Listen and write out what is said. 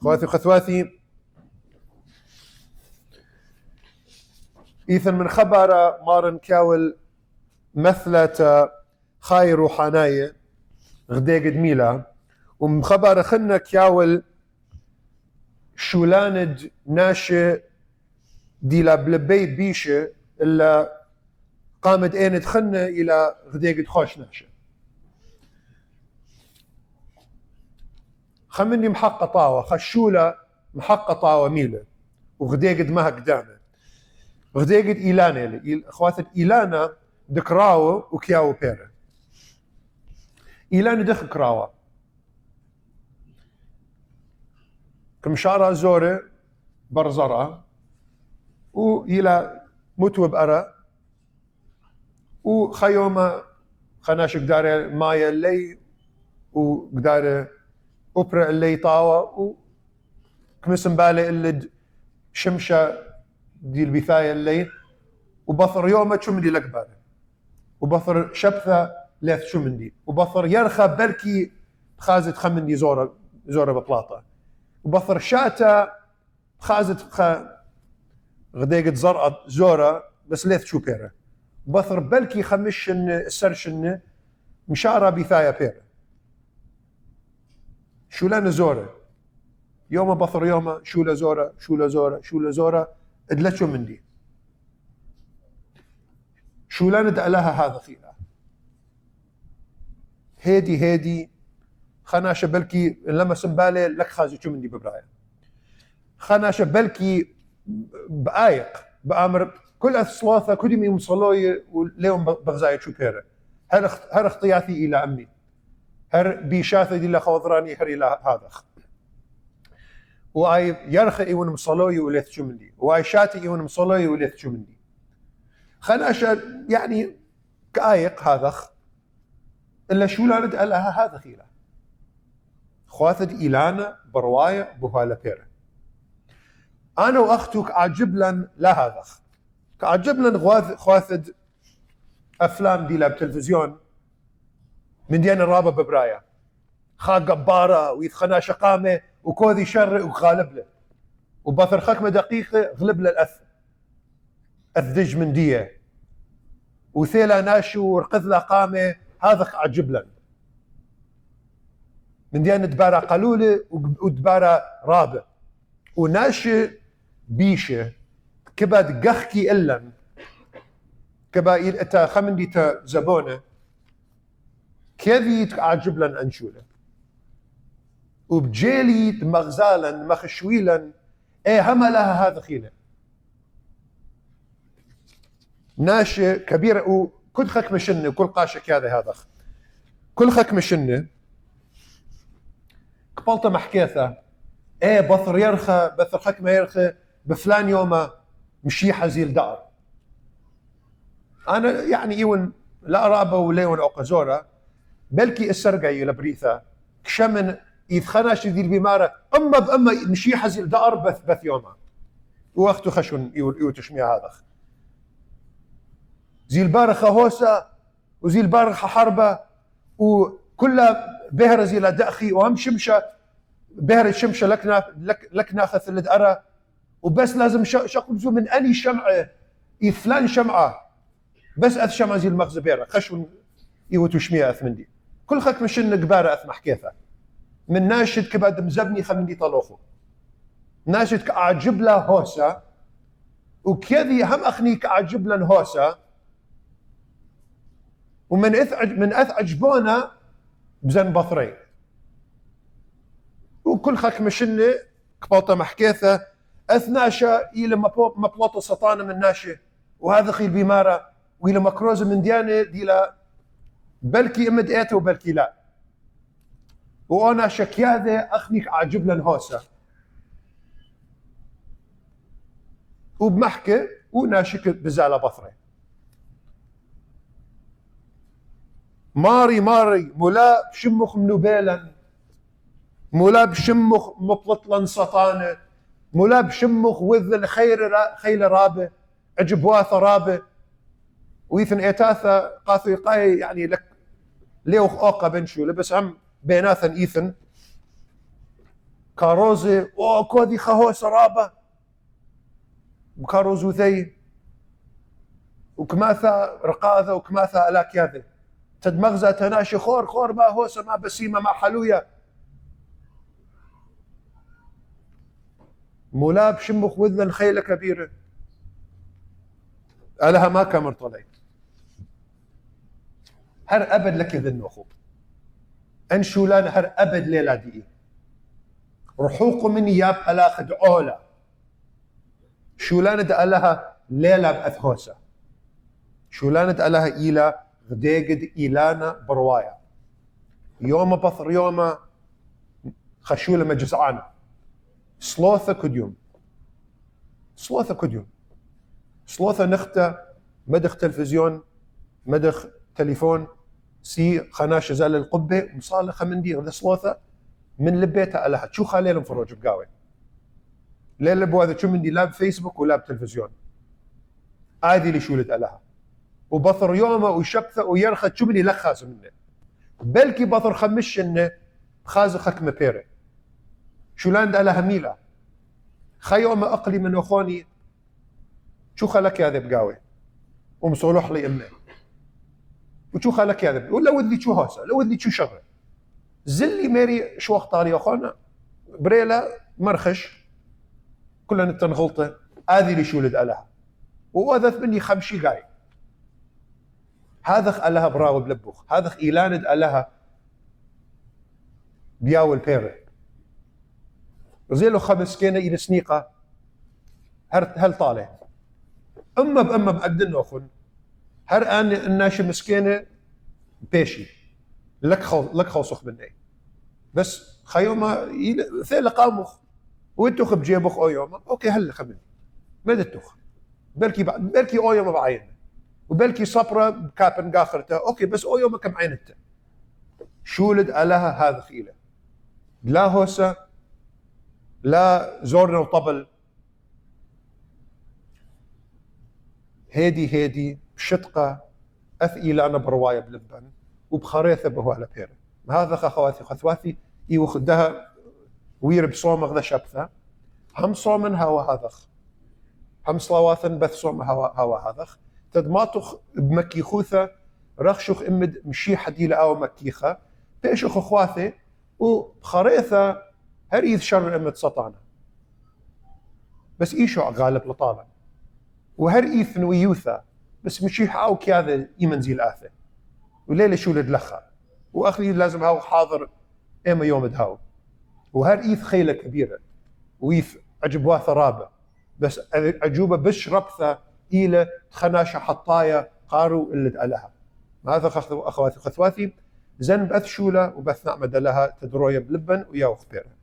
خواتي وخثواتي إيثن من خبر مارن كاول مثلة خاي روحانية غدي قد ميلا. ومن خبر خنا كاول شولاند ناشي ديلا بلبي بيشة إلا قامت اين تخنا إلى غدي قد خوش ناشي خمني محقة طاوة خشولة محقة طاوة ميلة. وغدي قد ما قدامة. غدي قد إيلانا اخوات إيلانا دكراو وكياو بيرا إيلانا دخ كراوا كمشارة زورة برزرة. وإلى متو بأرا وخيومة خناش قدار مايا اللي. وقدار أوبرا اللي طاوة وكمسن بالي اللي شمشة دي البثاية اللي وبثر يومة شو من دي لقبالة وبثر شبثة ليث شو من دي. وبثر يرخى بركي خازت خمن دي زورة زورة بطلاطة. وبثر شاتا خازت خا غديقة زرقة زورة بس ليث شو بيرة. بثر بلكي خمشن السرشن مشارة بثاية بيرة. شو لنا زورة يوم بثر يوم شو لزورة شو لزورة شو لزورة ادلتشو من دي شو لنا لها هذا خيلا هيدي هيدي خناشة بلكي لما سنبالي لك خازي شو من دي ببرايا. خناشة بلكي بآيق بأمر كل أثلاثة كل يوم صلوي وليهم بغزاية شو بيرة هر هر اختياثي إلى أمي هر بيشاثي إلى خوضراني هر إلى هذا واي يرخي ايون مصلوي وليث دي واي شاتي ايون مصلوي وليث دي خناشة يعني كايق هذا الا شو لا رد لها هذا خيلا خواثد إيلانا برواية بوهالا بيرا أنا وأختك عجبلا لا هذا كعجبلا خواثد أفلام دي بتلفزيون من ديان الرابة ببرايا. خا قبارة ويثخنا شقامة وكوذي شر وغالب له. وبثر خكمة دقيقة غلب له الأث. الذج من دية. وثيلا ناشو ورقذ له قامة هذا عجبلا من ديان دبارة قلولة ودبارة رابع وناشي بيشة. كبا قخكي إلا كبا إتا خمن دي زبونة. كذي عجبلا أنشوله. وبجيلي مغزالا مخشويلا إيه هم لها هذا خيلة ناشي كبيرة وكل خك مشنة كل قاشك هذا هذا كل خك مشنة قبلت محكيثة إيه بثر يرخى بثر خك ما يرخى بفلان يومه مشي حزيل دار أنا يعني إيون لا رابا وليون اوقزورا بلكي السرقة لبريثة. كشمن يتخناش ذي البمارة أما بأما مشي حزيل دار بث بث يوما. وقتو خشون يو تشميع هذا زي البارخة هوسة وزي البارخة حربة وكلها بهرة زي دأخي وهم شمشة بهرة شمشة لك لك لك ناخذ اللي أرى. وبس لازم شقل من أني شمعة فلان شمعة. بس أث شمعة زي المغز بيرة خشون يو تشميع أث من دي. كل خك مشن قبارة أث محكيثة من ناشد كبد مزبني خمني طلوخو. ناشد كأعجب له هوسا وكذي هم أخني كأعجب له هوسا ومن أث من أث عجبونا بزن بطري وكل خك مشني كبوطة محكيثة أثناشا إلى مبلوطة سطانة من ناشي. وهذا خيل بمارة وإلى مكروزة من ديانة ديلا بلكي امد ايته وبلكي لا. وأنا شكياذة أخنيك عجب لنهوسة وبمحكة وناشك بزالة بصري ماري ماري ملا بشمخ منوبيلا ملا بشمخ مبلطلا سطانة ملا بشمخ وذن خير خيل رابة عجب واثة رابة. ويثن إيتاثا يقاي يعني لك ليوخ أوقا بنشو لبس هم بيناثن إيثن. كاروزي أو كودي خهو سرابة. وكاروزو ثي وكماثا رقاذة وكماثا ألاك ياذي. تدمغزة تناشي خور خور ما هوسة ما بسيمة ما حلوية. مولاب شمخ وذن خيلة كبيرة. ألها ما كمر طلعت هر أبد لك ذن أخو أن شولان هر أبد ليلة دي رحوق من ياب ألاخد أولا. شولان ألها ليلة بأثهوسة شولان ألها إيلا غديقد إيلانا بروايا يوم بثر يوم خشولة مجسعانة سلوثة كديوم سلوثة كديوم سلوثة نختة مدخ تلفزيون مدخ تليفون سي خناش زال القبة مصالحة من دي هذا سلوثة من لبيتها لها شو خالي فروج بقاوي ليلة بو هذا شو من دي؟ لاب فيسبوك ولاب تلفزيون هذه اللي شولد لها وبطر يومه وشبثه ويرخى شو من يلخص منه. بلكي بطر خمش إنه خازخك مبيره شو لاند لها ميلا؟ خيوم أقلي من أخوني. شو خلك يا ذب قاوي ومصولح لي أمه. وشو خلك يا ذب ولا ودي شو هوسه لو ودي شو شغله زلي ميري شو يا اخونا بريلا مرخش. كلنا تنغلطه هذه اللي شولد لها وأذث مني خمشي قاي هذا ألها براو بلبوخ. هذا إيلاند ألها بياو البيرة زيلو خمس كينا إلى سنيقة. هر هل طالع؟ أما بأما بأدن أخن هر آن الناش مسكينة بيشي. لك خو لك خوصخ مني. بس خيوما ثيل قامخ وانتو بجيبخ أو يوم أوكي هلا خمني ماذا تخ بلكي بلكي أو يوم بعين وبلكي صبرة بكابن قاخرته. أوكي بس أو يوم كم عينته شولد ألها هذا خيلة. لا هوسة لا زورنا وطبل. هيدي هيدي. بشتقة أثقيلانة برواية بلبن وبخريثة بهو على بيرة هذا أخواتي خثواتي يوخدها وير بصوم غدا شبثة هم صومن هوا هذخ. هم صلواثن بث صوم هوا هوا هذخ. تدماتخ بمكي خوثة رخشخ إمد مشي حديلة أو مكيخة بيشخ اخواثي وبخريثة هريث شر إمد سطانة. بس إيشو غالب لطالة وهر ايثن ويوثا بس مشي حاو كياذا يمنزيل اثه وليلة شو لدلخة واخلي لازم هاو حاضر إما يوم دهاو وهر إيث خيلة كبيرة. ويث عجبوا ثرابة بس عجوبة بش ربثة إلى خناشة حطايا قارو اللي لها هذا أخواتي خثواتي زن بث شولة وبث نعمة لها تدروية بلبن ويا وخبيره